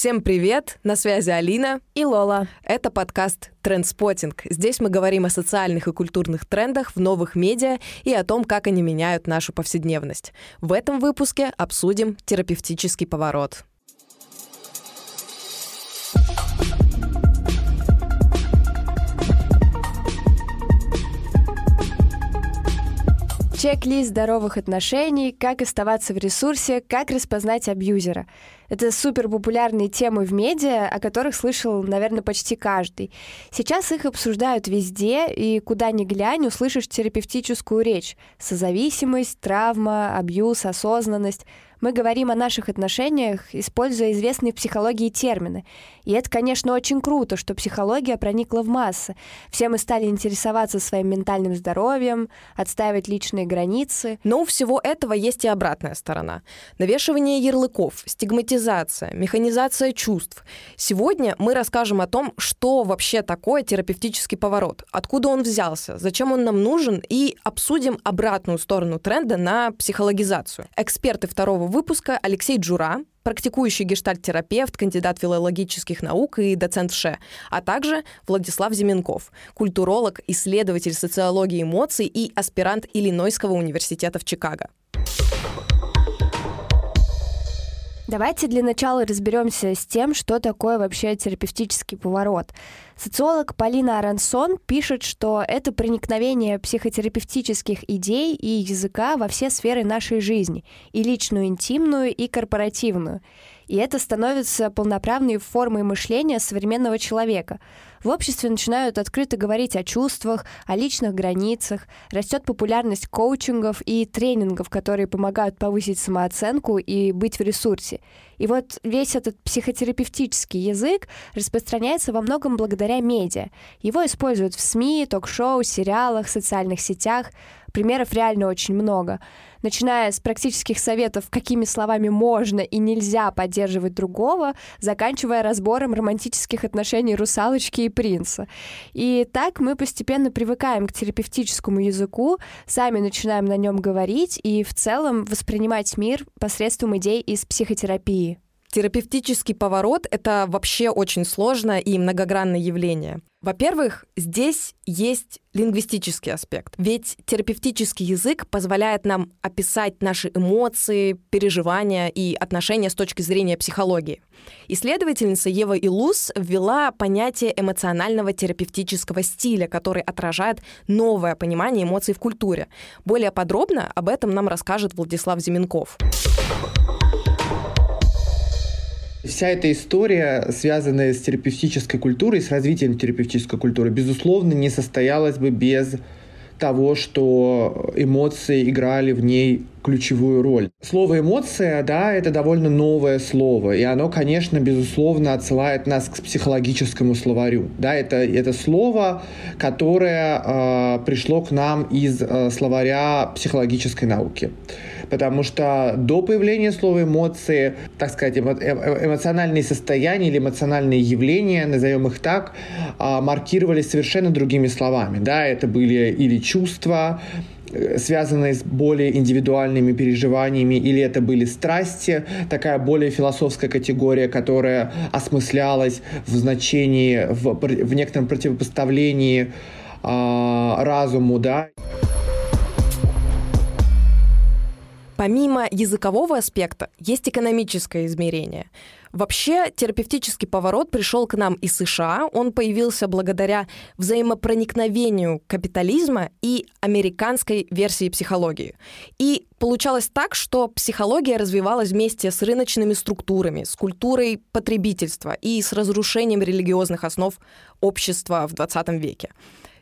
Всем привет! На связи Алина и Лола. Это подкаст «Трендспотинг». Здесь мы говорим о социальных и культурных трендах в новых медиа и о том, как они меняют нашу повседневность. В этом выпуске обсудим терапевтический поворот. Чек-лист здоровых отношений, как оставаться в ресурсе, как распознать абьюзера. Это супер популярные темы в медиа, о которых слышал, наверное, почти каждый. Сейчас их обсуждают везде, и куда ни глянь, услышишь терапевтическую речь. Созависимость, травма, абьюз, осознанность — мы говорим о наших отношениях, используя известные в психологии термины. И это, конечно, очень круто, что психология проникла в массы. Все мы стали интересоваться своим ментальным здоровьем, отстаивать личные границы. Но у всего этого есть и обратная сторона. Навешивание ярлыков, стигматизация, механизация чувств. Сегодня мы расскажем о том, что вообще такое терапевтический поворот, откуда он взялся, зачем он нам нужен, и обсудим обратную сторону тренда на психологизацию. Эксперты второго выпуска Алексей Джура, практикующий гештальт-терапевт, кандидат филологических наук и доцент ВШЭ, а также Владислав Зименков, культуролог, исследователь социологии эмоций и аспирант Иллинойского университета в Чикаго. Давайте для начала разберемся с тем, что такое вообще терапевтический поворот. Социолог Полина Арансон пишет, что это проникновение психотерапевтических идей и языка во все сферы нашей жизни, и личную, интимную, и корпоративную. И это становится полноправной формой мышления современного человека — в обществе начинают открыто говорить о чувствах, о личных границах, растет популярность коучингов и тренингов, которые помогают повысить самооценку и быть в ресурсе. И вот весь этот психотерапевтический язык распространяется во многом благодаря медиа. Его используют в СМИ, ток-шоу, сериалах, социальных сетях. Примеров реально очень много начиная с практических советов, какими словами можно и нельзя поддерживать другого, заканчивая разбором романтических отношений русалочки и принца. И так мы постепенно привыкаем к терапевтическому языку, сами начинаем на нем говорить и в целом воспринимать мир посредством идей из психотерапии. Терапевтический поворот — это вообще очень сложное и многогранное явление. Во-первых, здесь есть лингвистический аспект. Ведь терапевтический язык позволяет нам описать наши эмоции, переживания и отношения с точки зрения психологии. Исследовательница Ева Илус ввела понятие эмоционального терапевтического стиля, который отражает новое понимание эмоций в культуре. Более подробно об этом нам расскажет Владислав Зименков. Вся эта история, связанная с терапевтической культурой, с развитием терапевтической культуры, безусловно, не состоялась бы без того, что эмоции играли в ней ключевую роль. Слово «эмоция», да, это довольно новое слово, и оно, конечно, безусловно, отсылает нас к психологическому словарю. Да, это, это слово, которое э, пришло к нам из э, словаря психологической науки потому что до появления слова эмоции, так сказать, эмо эмоциональные состояния или эмоциональные явления, назовем их так, а, маркировались совершенно другими словами. Да, это были или чувства, э, связанные с более индивидуальными переживаниями, или это были страсти, такая более философская категория, которая осмыслялась в значении, в, в некотором противопоставлении э, разуму, да. Помимо языкового аспекта, есть экономическое измерение. Вообще, терапевтический поворот пришел к нам из США. Он появился благодаря взаимопроникновению капитализма и американской версии психологии. И получалось так, что психология развивалась вместе с рыночными структурами, с культурой потребительства и с разрушением религиозных основ общества в 20 веке.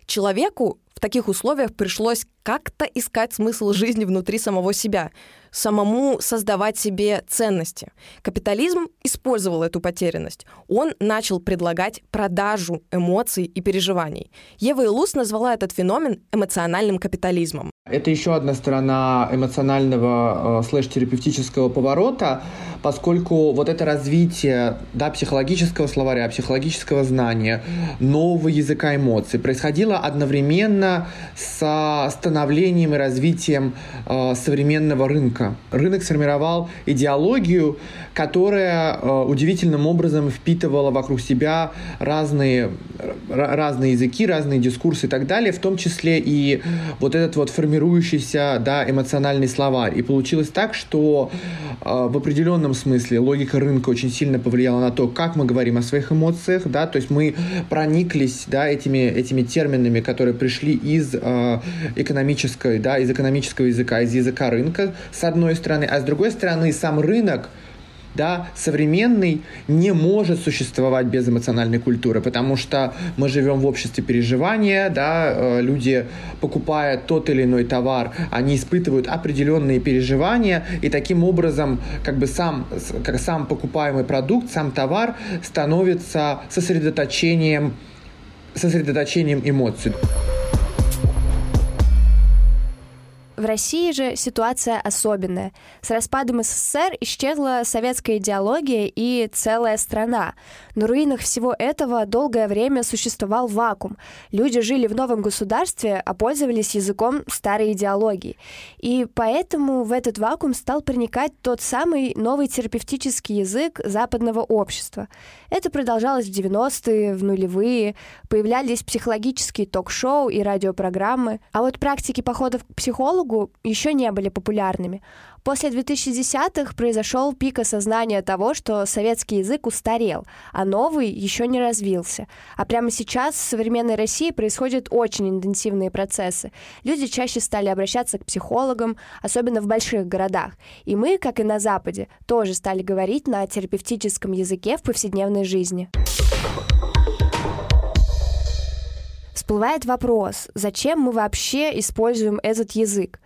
Человеку в таких условиях пришлось как-то искать смысл жизни внутри самого себя, самому создавать себе ценности. Капитализм использовал эту потерянность. Он начал предлагать продажу эмоций и переживаний. Ева Илус назвала этот феномен эмоциональным капитализмом. Это еще одна сторона эмоционального э, слэш-терапевтического поворота, поскольку вот это развитие да, психологического словаря, психологического знания, нового языка эмоций происходило одновременно с становлением и развитием э, современного рынка. Рынок сформировал идеологию, которая э, удивительным образом впитывала вокруг себя разные, разные языки, разные дискурсы и так далее, в том числе и вот этот вот формирующийся да, эмоциональный словарь. И получилось так, что э, в определенном определенном смысле логика рынка очень сильно повлияла на то, как мы говорим о своих эмоциях, да, то есть мы прониклись, да, этими, этими терминами, которые пришли из э, экономической, да, из экономического языка, из языка рынка, с одной стороны, а с другой стороны сам рынок, да, современный не может существовать без эмоциональной культуры, потому что мы живем в обществе переживания, да, э, люди, покупая тот или иной товар, они испытывают определенные переживания, и таким образом как бы сам, как сам покупаемый продукт, сам товар становится сосредоточением, сосредоточением эмоций. В России же ситуация особенная. С распадом СССР исчезла советская идеология и целая страна. На руинах всего этого долгое время существовал вакуум. Люди жили в новом государстве, а пользовались языком старой идеологии. И поэтому в этот вакуум стал проникать тот самый новый терапевтический язык западного общества. Это продолжалось в 90-е, в нулевые. Появлялись психологические ток-шоу и радиопрограммы. А вот практики походов к психологу психологу еще не были популярными. После 2010-х произошел пик осознания того, что советский язык устарел, а новый еще не развился. А прямо сейчас в современной России происходят очень интенсивные процессы. Люди чаще стали обращаться к психологам, особенно в больших городах. И мы, как и на Западе, тоже стали говорить на терапевтическом языке в повседневной жизни. Всплывает вопрос, зачем мы вообще используем этот язык?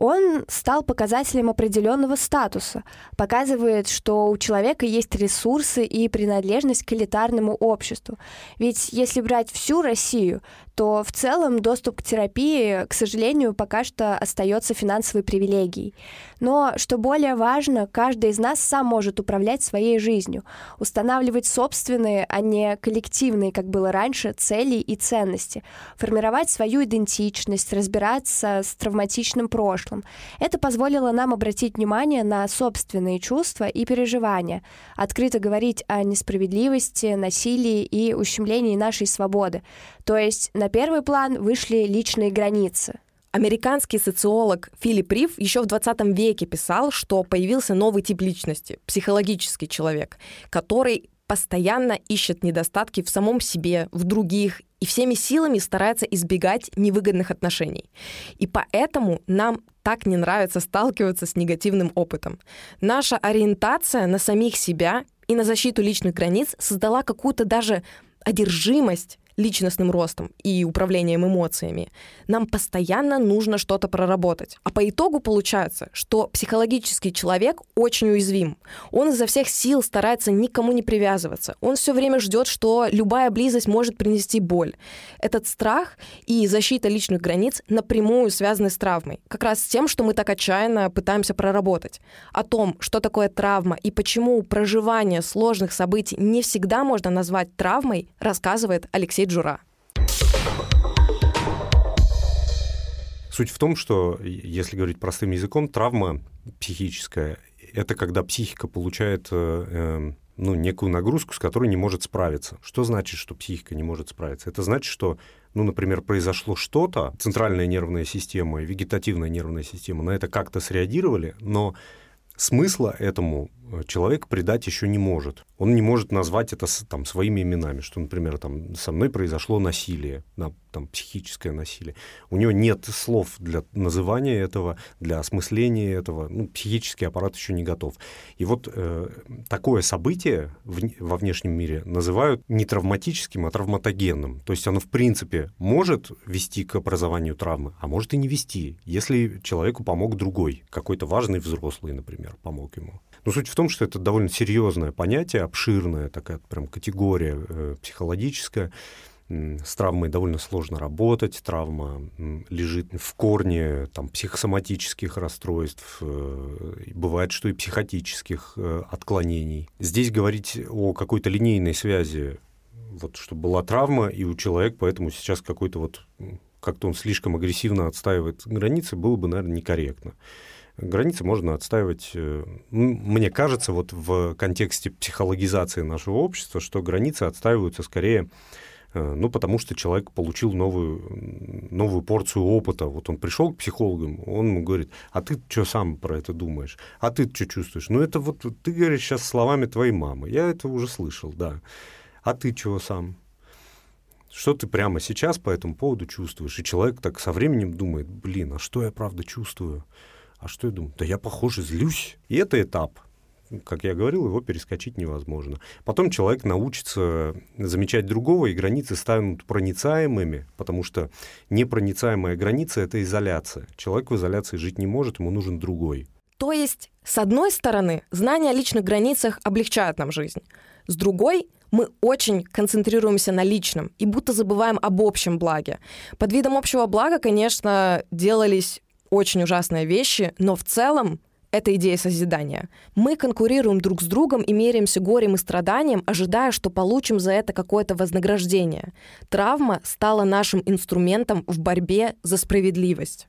он стал показателем определенного статуса, показывает, что у человека есть ресурсы и принадлежность к элитарному обществу. Ведь если брать всю Россию, то в целом доступ к терапии, к сожалению, пока что остается финансовой привилегией. Но, что более важно, каждый из нас сам может управлять своей жизнью, устанавливать собственные, а не коллективные, как было раньше, цели и ценности, формировать свою идентичность, разбираться с травматичным прошлым. Это позволило нам обратить внимание на собственные чувства и переживания, открыто говорить о несправедливости, насилии и ущемлении нашей свободы. То есть на первый план вышли личные границы. Американский социолог Филипп Рив еще в 20 веке писал, что появился новый тип личности, психологический человек, который постоянно ищет недостатки в самом себе, в других и всеми силами старается избегать невыгодных отношений. И поэтому нам так не нравится сталкиваться с негативным опытом. Наша ориентация на самих себя и на защиту личных границ создала какую-то даже одержимость личностным ростом и управлением эмоциями, нам постоянно нужно что-то проработать. А по итогу получается, что психологический человек очень уязвим. Он изо всех сил старается никому не привязываться. Он все время ждет, что любая близость может принести боль. Этот страх и защита личных границ напрямую связаны с травмой. Как раз с тем, что мы так отчаянно пытаемся проработать. О том, что такое травма и почему проживание сложных событий не всегда можно назвать травмой, рассказывает Алексей Джура. Суть в том, что, если говорить простым языком, травма психическая – это когда психика получает э, эм, ну, некую нагрузку, с которой не может справиться. Что значит, что психика не может справиться? Это значит, что, ну, например, произошло что-то, центральная нервная система, вегетативная нервная система на это как-то среагировали, но смысла этому человек придать еще не может. Он не может назвать это там, своими именами, что, например, там, со мной произошло насилие, там, психическое насилие. У него нет слов для называния этого, для осмысления этого. Ну, психический аппарат еще не готов. И вот э, такое событие в, во внешнем мире называют не травматическим, а травматогенным. То есть оно, в принципе, может вести к образованию травмы, а может и не вести, если человеку помог другой, какой-то важный взрослый, например, помог ему. Но суть в том, что это довольно серьезное понятие, обширная такая прям категория э, психологическая, с травмой довольно сложно работать, травма лежит в корне там, психосоматических расстройств, э, бывает, что и психотических э, отклонений. Здесь говорить о какой-то линейной связи, вот, чтобы была травма, и у человека поэтому сейчас какой-то вот как-то он слишком агрессивно отстаивает границы, было бы, наверное, некорректно. Границы можно отстаивать, э, мне кажется, вот в контексте психологизации нашего общества, что границы отстаиваются скорее Э, ну, потому что человек получил новую, новую порцию опыта. Вот он пришел к психологам, он ему говорит, а ты что сам про это думаешь? А ты что чувствуешь? Ну, это вот ты говоришь сейчас словами твоей мамы. Я это уже слышал, да. А ты чего сам? Что ты прямо сейчас по этому поводу чувствуешь? И человек так со временем думает, блин, а что я правда чувствую? А что я думаю? Да я, похоже, злюсь. И это этап как я говорил, его перескочить невозможно. Потом человек научится замечать другого, и границы станут проницаемыми, потому что непроницаемая граница — это изоляция. Человек в изоляции жить не может, ему нужен другой. То есть, с одной стороны, знания о личных границах облегчают нам жизнь. С другой, мы очень концентрируемся на личном и будто забываем об общем благе. Под видом общего блага, конечно, делались очень ужасные вещи, но в целом это идея созидания. Мы конкурируем друг с другом и меряемся горем и страданием, ожидая, что получим за это какое-то вознаграждение. Травма стала нашим инструментом в борьбе за справедливость.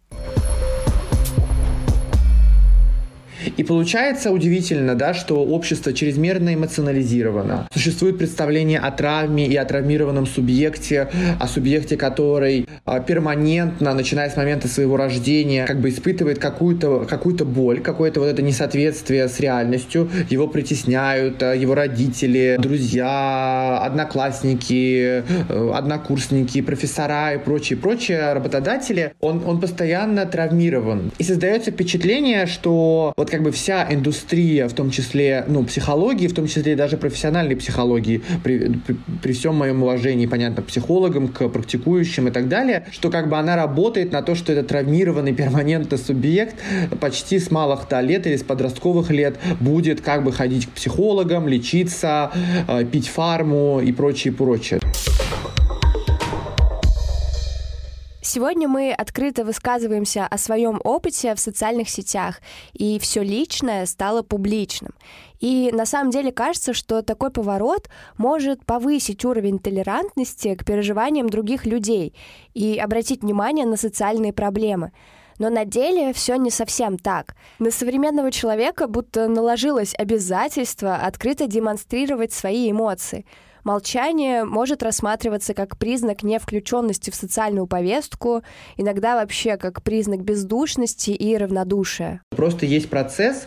И получается удивительно, да, что общество чрезмерно эмоционализировано. Существует представление о травме и о травмированном субъекте, о субъекте, который а, перманентно, начиная с момента своего рождения, как бы испытывает какую-то какую боль, какое-то вот это несоответствие с реальностью. Его притесняют а, его родители, друзья, одноклассники, э, однокурсники, профессора и прочие, прочие работодатели. Он, он постоянно травмирован. И создается впечатление, что вот как бы вся индустрия, в том числе, ну, психологии, в том числе даже профессиональной психологии, при, при, при всем моем уважении, понятно, к психологам, к практикующим и так далее, что как бы она работает на то, что этот травмированный перманентно субъект почти с малых-то лет или с подростковых лет будет как бы ходить к психологам, лечиться, э, пить фарму и прочее, прочее. Сегодня мы открыто высказываемся о своем опыте в социальных сетях, и все личное стало публичным. И на самом деле кажется, что такой поворот может повысить уровень толерантности к переживаниям других людей и обратить внимание на социальные проблемы. Но на деле все не совсем так. На современного человека будто наложилось обязательство открыто демонстрировать свои эмоции — Молчание может рассматриваться как признак невключенности в социальную повестку, иногда вообще как признак бездушности и равнодушия. Просто есть процесс,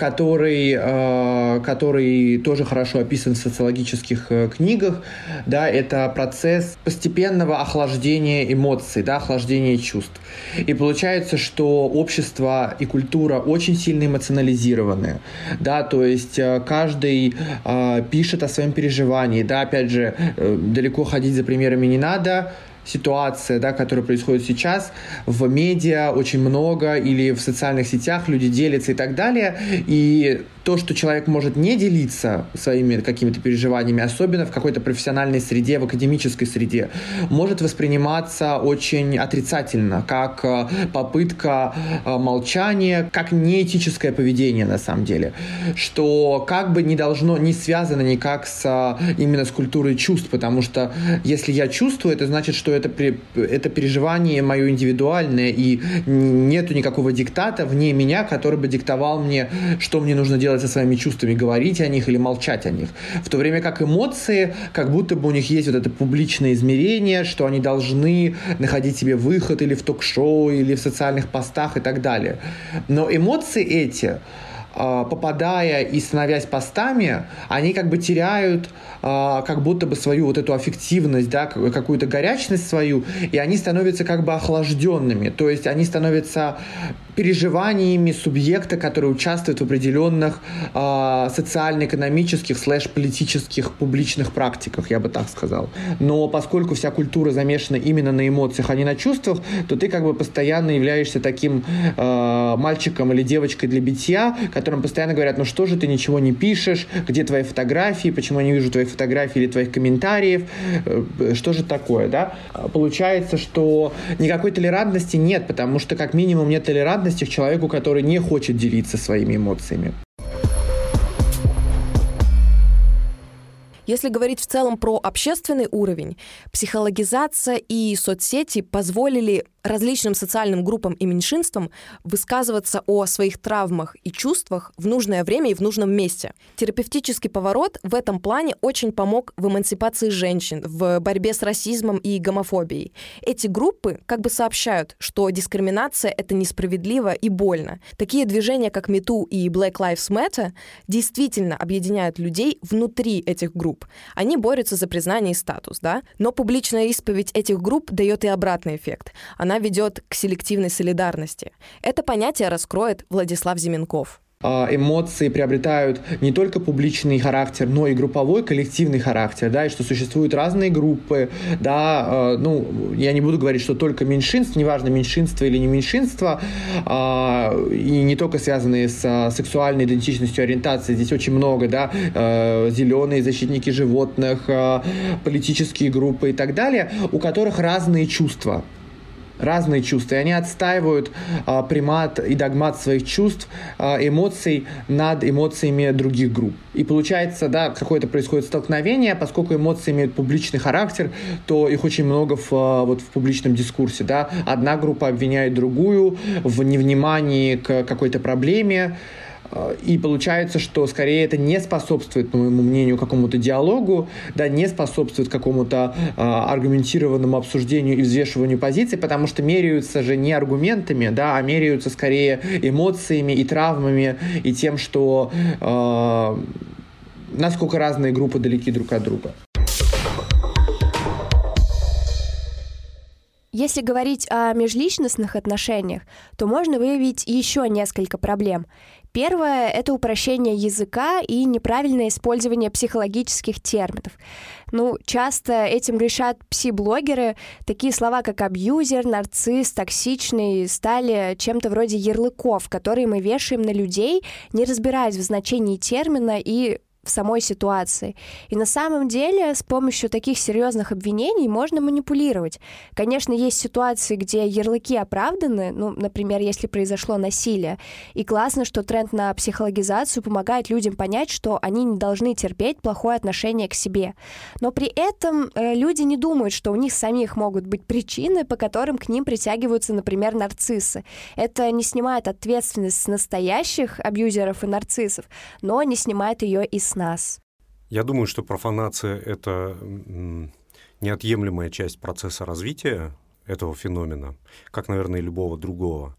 который, э, который тоже хорошо описан в социологических э, книгах, да, это процесс постепенного охлаждения эмоций, да, охлаждения чувств. И получается, что общество и культура очень сильно эмоционализированы, да, то есть э, каждый пишет о своем переживании, да, опять же, далеко ходить за примерами не надо, ситуация, да, которая происходит сейчас, в медиа очень много или в социальных сетях люди делятся и так далее. И то, что человек может не делиться своими какими-то переживаниями, особенно в какой-то профессиональной среде, в академической среде, может восприниматься очень отрицательно, как э, попытка э, молчания, как неэтическое поведение на самом деле, что как бы не должно, не связано никак с э, именно с культурой чувств, потому что если я чувствую, это значит, что это, это переживание мое индивидуальное, и нету никакого диктата вне меня, который бы диктовал мне, что мне нужно делать со своими чувствами, говорить о них или молчать о них. В то время как эмоции, как будто бы у них есть вот это публичное измерение, что они должны находить себе выход или в ток-шоу, или в социальных постах и так далее. Но эмоции эти, а, попадая и становясь постами, они как бы теряют а, как будто бы свою вот эту аффективность, да, какую-то горячность свою, и они становятся как бы охлажденными, то есть они становятся переживаниями субъекта, который участвует в определенных э, социально-экономических слэш-политических публичных практиках, я бы так сказал. Но поскольку вся культура замешана именно на эмоциях, а не на чувствах, то ты как бы постоянно являешься таким э, мальчиком или девочкой для битья, которым постоянно говорят, ну что же ты ничего не пишешь, где твои фотографии, почему я не вижу твоих фотографий или твоих комментариев, э, что же такое, да? Получается, что никакой толерантности нет, потому что как минимум нет толерантности к человеку, который не хочет делиться своими эмоциями. Если говорить в целом про общественный уровень, психологизация и соцсети позволили различным социальным группам и меньшинствам высказываться о своих травмах и чувствах в нужное время и в нужном месте. Терапевтический поворот в этом плане очень помог в эмансипации женщин, в борьбе с расизмом и гомофобией. Эти группы как бы сообщают, что дискриминация — это несправедливо и больно. Такие движения, как MeToo и Black Lives Matter, действительно объединяют людей внутри этих групп. Они борются за признание и статус, да? Но публичная исповедь этих групп дает и обратный эффект. Она она ведет к селективной солидарности. Это понятие раскроет Владислав Зименков а, эмоции приобретают не только публичный характер, но и групповой, коллективный характер, да, и что существуют разные группы, да, а, ну, я не буду говорить, что только меньшинство, неважно, меньшинство или не меньшинство, а, и не только связанные с сексуальной идентичностью, ориентацией, здесь очень много, да, зеленые защитники животных, политические группы и так далее, у которых разные чувства, разные чувства, и они отстаивают а, примат и догмат своих чувств, а, эмоций над эмоциями других групп. И получается, да, какое-то происходит столкновение, поскольку эмоции имеют публичный характер, то их очень много в, а, вот, в публичном дискурсе, да. Одна группа обвиняет другую в невнимании к какой-то проблеме, и получается, что скорее это не способствует, по моему мнению, какому-то диалогу, да, не способствует какому-то э, аргументированному обсуждению и взвешиванию позиций, потому что меряются же не аргументами, да, а меряются скорее эмоциями и травмами и тем, что э, насколько разные группы далеки друг от друга. Если говорить о межличностных отношениях, то можно выявить еще несколько проблем. Первое — это упрощение языка и неправильное использование психологических терминов. Ну, часто этим решат пси-блогеры. Такие слова, как абьюзер, нарцисс, токсичный, стали чем-то вроде ярлыков, которые мы вешаем на людей, не разбираясь в значении термина и в самой ситуации. И на самом деле с помощью таких серьезных обвинений можно манипулировать. Конечно, есть ситуации, где ярлыки оправданы, ну, например, если произошло насилие. И классно, что тренд на психологизацию помогает людям понять, что они не должны терпеть плохое отношение к себе. Но при этом э, люди не думают, что у них самих могут быть причины, по которым к ним притягиваются, например, нарциссы. Это не снимает ответственность с настоящих абьюзеров и нарциссов, но не снимает ее и с нас. Я думаю, что профанация — это неотъемлемая часть процесса развития этого феномена, как, наверное, и любого другого.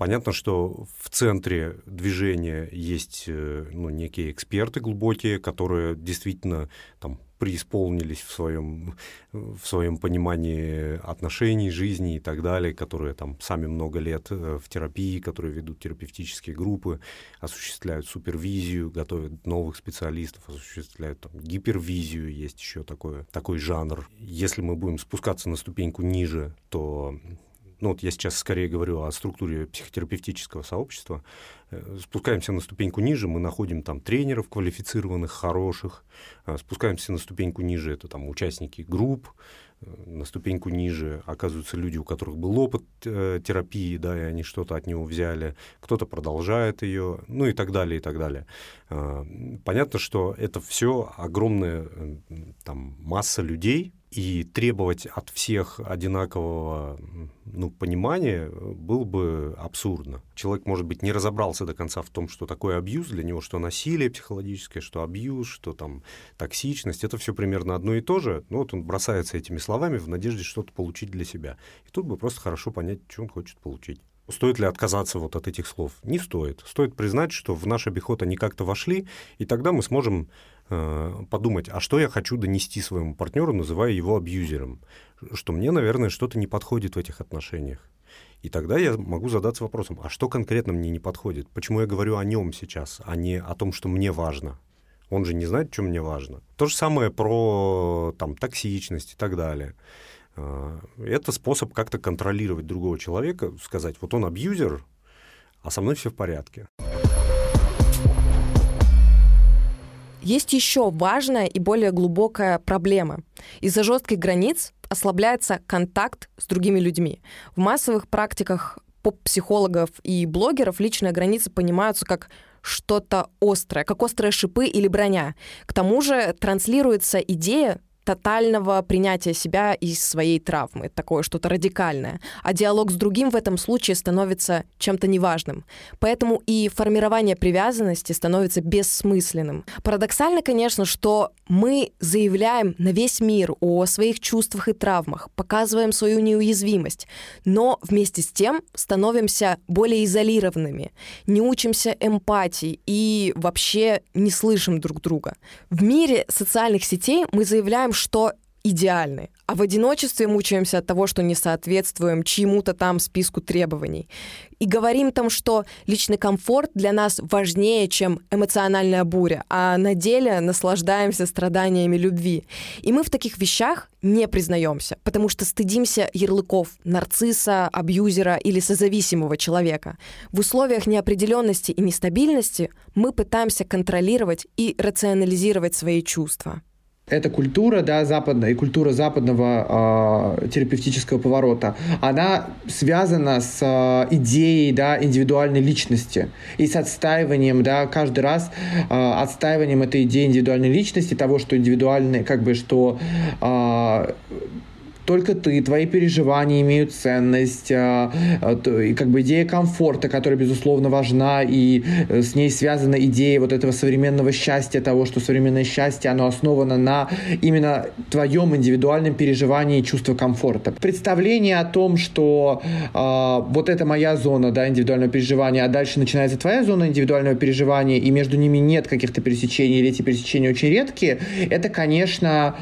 Понятно, что в центре движения есть э, ну, некие эксперты глубокие, которые действительно там, преисполнились в своем, в своем понимании отношений, жизни и так далее, которые там сами много лет э, в терапии, которые ведут терапевтические группы, осуществляют супервизию, готовят новых специалистов, осуществляют там, гипервизию, есть еще такое, такой жанр. Если мы будем спускаться на ступеньку ниже, то ну вот я сейчас скорее говорю о структуре психотерапевтического сообщества, э, спускаемся на ступеньку ниже, мы находим там тренеров квалифицированных, хороших, э, спускаемся на ступеньку ниже, это там участники групп, э, на ступеньку ниже оказываются люди, у которых был опыт э, терапии, да, и они что-то от него взяли, кто-то продолжает ее, ну и так далее, и так далее. Э, понятно, что это все огромная э, там масса людей, и требовать от всех одинакового ну, понимания было бы абсурдно. Человек, может быть, не разобрался до конца в том, что такое абьюз, для него что насилие психологическое, что абьюз, что там токсичность, это все примерно одно и то же. Ну вот он бросается этими словами в надежде что-то получить для себя. И тут бы просто хорошо понять, что он хочет получить. Стоит ли отказаться вот от этих слов? Не стоит. Стоит признать, что в наш обиход они как-то вошли, и тогда мы сможем подумать, а что я хочу донести своему партнеру, называя его абьюзером, что мне, наверное, что-то не подходит в этих отношениях. И тогда я могу задаться вопросом, а что конкретно мне не подходит? Почему я говорю о нем сейчас, а не о том, что мне важно? Он же не знает, что мне важно. То же самое про там, токсичность и так далее. А, это способ как-то контролировать другого человека, сказать, вот он абьюзер, а со мной все в порядке. Есть еще важная и более глубокая проблема. Из-за жестких границ ослабляется контакт с другими людьми. В массовых практиках поп-психологов и блогеров личные границы понимаются как что-то острое, как острые шипы или броня. К тому же транслируется идея тотального принятия себя и своей травмы, такое что-то радикальное. А диалог с другим в этом случае становится чем-то неважным. Поэтому и формирование привязанности становится бессмысленным. Парадоксально, конечно, что мы заявляем на весь мир о своих чувствах и травмах, показываем свою неуязвимость, но вместе с тем становимся более изолированными, не учимся эмпатии и вообще не слышим друг друга. В мире социальных сетей мы заявляем, что идеальны, а в одиночестве мучаемся от того, что не соответствуем чьему-то там списку требований. И говорим там, что личный комфорт для нас важнее, чем эмоциональная буря, а на деле наслаждаемся страданиями любви. И мы в таких вещах не признаемся, потому что стыдимся ярлыков нарцисса, абьюзера или созависимого человека. В условиях неопределенности и нестабильности мы пытаемся контролировать и рационализировать свои чувства эта культура, да, западная, и культура западного э, терапевтического поворота, она связана с э, идеей, да, индивидуальной личности и с отстаиванием, да, каждый раз э, отстаиванием этой идеи индивидуальной личности, того, что индивидуальный, как бы, что э, только ты, твои переживания имеют ценность, а, а, и как бы идея комфорта, которая, безусловно, важна, и э, с ней связана идея вот этого современного счастья, того, что современное счастье, оно основано на именно твоем индивидуальном переживании и чувстве комфорта. Представление о том, что э, вот это моя зона, да, индивидуального переживания, а дальше начинается твоя зона индивидуального переживания, и между ними нет каких-то пересечений, или эти пересечения очень редкие, это, конечно,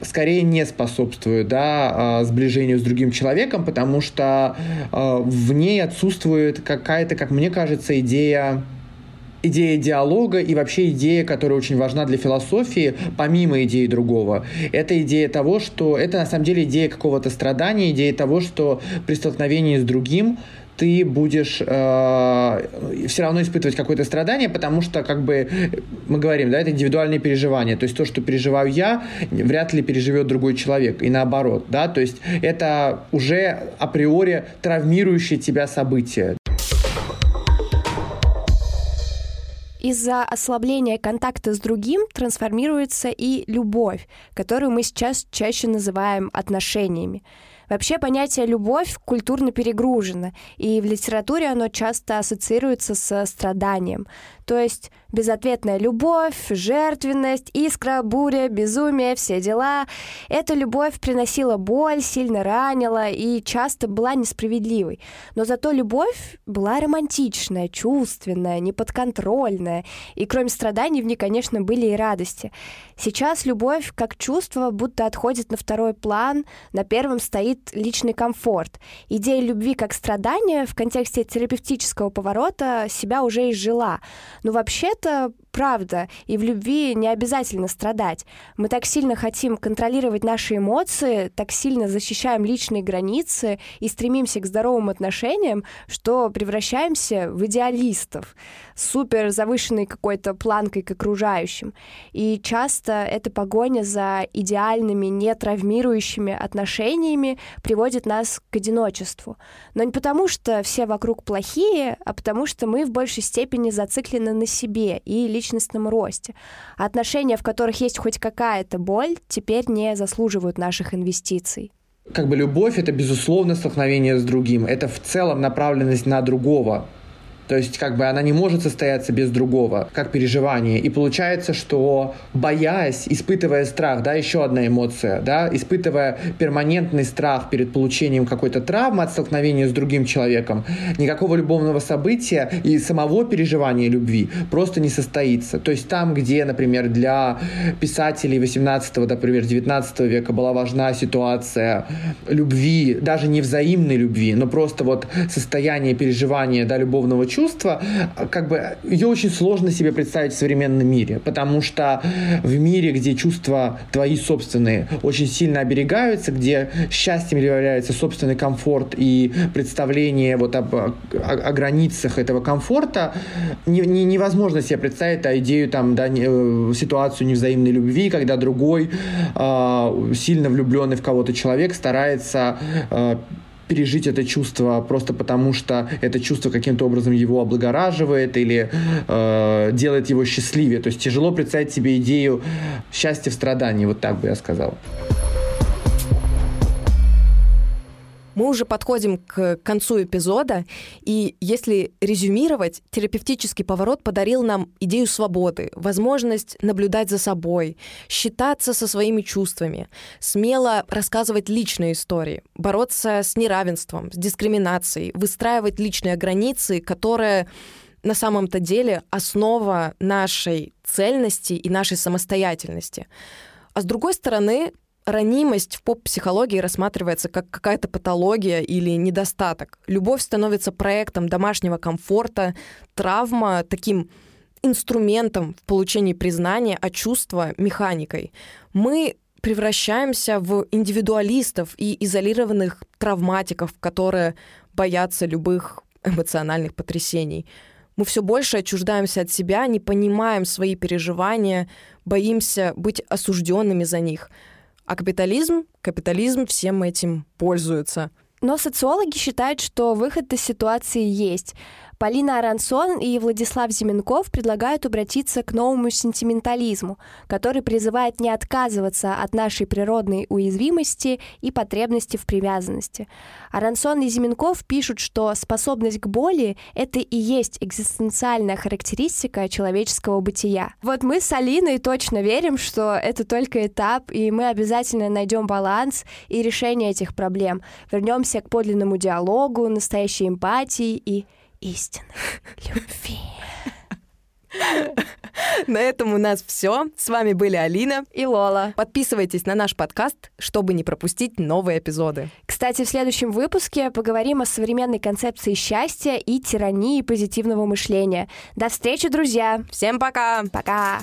скорее не способствует да, а, сближению с другим человеком, потому что а, в ней отсутствует какая-то, как мне кажется, идея идея диалога и вообще идея, которая очень важна для философии, помимо идеи другого. Это идея того, что это на самом деле идея какого-то страдания, идея того, что при столкновении с другим ты будешь э, все равно испытывать какое-то страдание, потому что, как бы, мы говорим, да, это индивидуальные переживания. То есть то, что переживаю я, вряд ли переживет другой человек. И наоборот, да, то есть это уже априори травмирующее тебя событие. Из-за ослабления контакта с другим трансформируется и любовь, которую мы сейчас чаще называем отношениями. Вообще понятие «любовь» культурно перегружено, и в литературе оно часто ассоциируется со страданием. То есть безответная любовь, жертвенность, искра, буря, безумие, все дела. Эта любовь приносила боль, сильно ранила и часто была несправедливой. Но зато любовь была романтичная, чувственная, неподконтрольная. И кроме страданий в ней, конечно, были и радости. Сейчас любовь как чувство будто отходит на второй план, на первом стоит личный комфорт. Идея любви как страдания в контексте терапевтического поворота себя уже изжила. Но вообще-то правда, и в любви не обязательно страдать. Мы так сильно хотим контролировать наши эмоции, так сильно защищаем личные границы и стремимся к здоровым отношениям, что превращаемся в идеалистов, супер завышенной какой-то планкой к окружающим. И часто эта погоня за идеальными, не травмирующими отношениями приводит нас к одиночеству. Но не потому, что все вокруг плохие, а потому что мы в большей степени зациклены на себе и лично личностном росте. А отношения, в которых есть хоть какая-то боль, теперь не заслуживают наших инвестиций. Как бы любовь — это, безусловно, столкновение с другим. Это в целом направленность на другого. То есть, как бы она не может состояться без другого, как переживание. И получается, что боясь, испытывая страх, да, еще одна эмоция, да, испытывая перманентный страх перед получением какой-то травмы от столкновения с другим человеком, никакого любовного события и самого переживания любви просто не состоится. То есть там, где, например, для писателей 18 например, 19 века была важна ситуация любви, даже не взаимной любви, но просто вот состояние переживания да, любовного чувства, чувство, как бы ее очень сложно себе представить в современном мире, потому что в мире, где чувства твои собственные очень сильно оберегаются, где счастьем является собственный комфорт и представление вот об, о, о границах этого комфорта, не, не, невозможно себе представить а идею там, да, не, э, ситуацию невзаимной любви, когда другой э, сильно влюбленный в кого-то человек старается э, пережить это чувство просто потому, что это чувство каким-то образом его облагораживает или э, делает его счастливее. То есть тяжело представить себе идею счастья в страдании, вот так бы я сказал. Мы уже подходим к концу эпизода, и если резюмировать, терапевтический поворот подарил нам идею свободы, возможность наблюдать за собой, считаться со своими чувствами, смело рассказывать личные истории, бороться с неравенством, с дискриминацией, выстраивать личные границы, которые на самом-то деле основа нашей цельности и нашей самостоятельности. А с другой стороны, ранимость в поп-психологии рассматривается как какая-то патология или недостаток. Любовь становится проектом домашнего комфорта, травма таким инструментом в получении признания, а чувство — механикой. Мы превращаемся в индивидуалистов и изолированных травматиков, которые боятся любых эмоциональных потрясений. Мы все больше отчуждаемся от себя, не понимаем свои переживания, боимся быть осужденными за них — а капитализм, капитализм всем этим пользуется. Но социологи считают, что выход из ситуации есть. Полина Арансон и Владислав Зименков предлагают обратиться к новому сентиментализму, который призывает не отказываться от нашей природной уязвимости и потребности в привязанности. Арансон и Зименков пишут, что способность к боли — это и есть экзистенциальная характеристика человеческого бытия. Вот мы с Алиной точно верим, что это только этап, и мы обязательно найдем баланс и решение этих проблем. Вернемся к подлинному диалогу, настоящей эмпатии и истинной любви. На этом у нас все. С вами были Алина и Лола. Подписывайтесь на наш подкаст, чтобы не пропустить новые эпизоды. Кстати, в следующем выпуске поговорим о современной концепции счастья и тирании позитивного мышления. До встречи, друзья! Всем пока! Пока!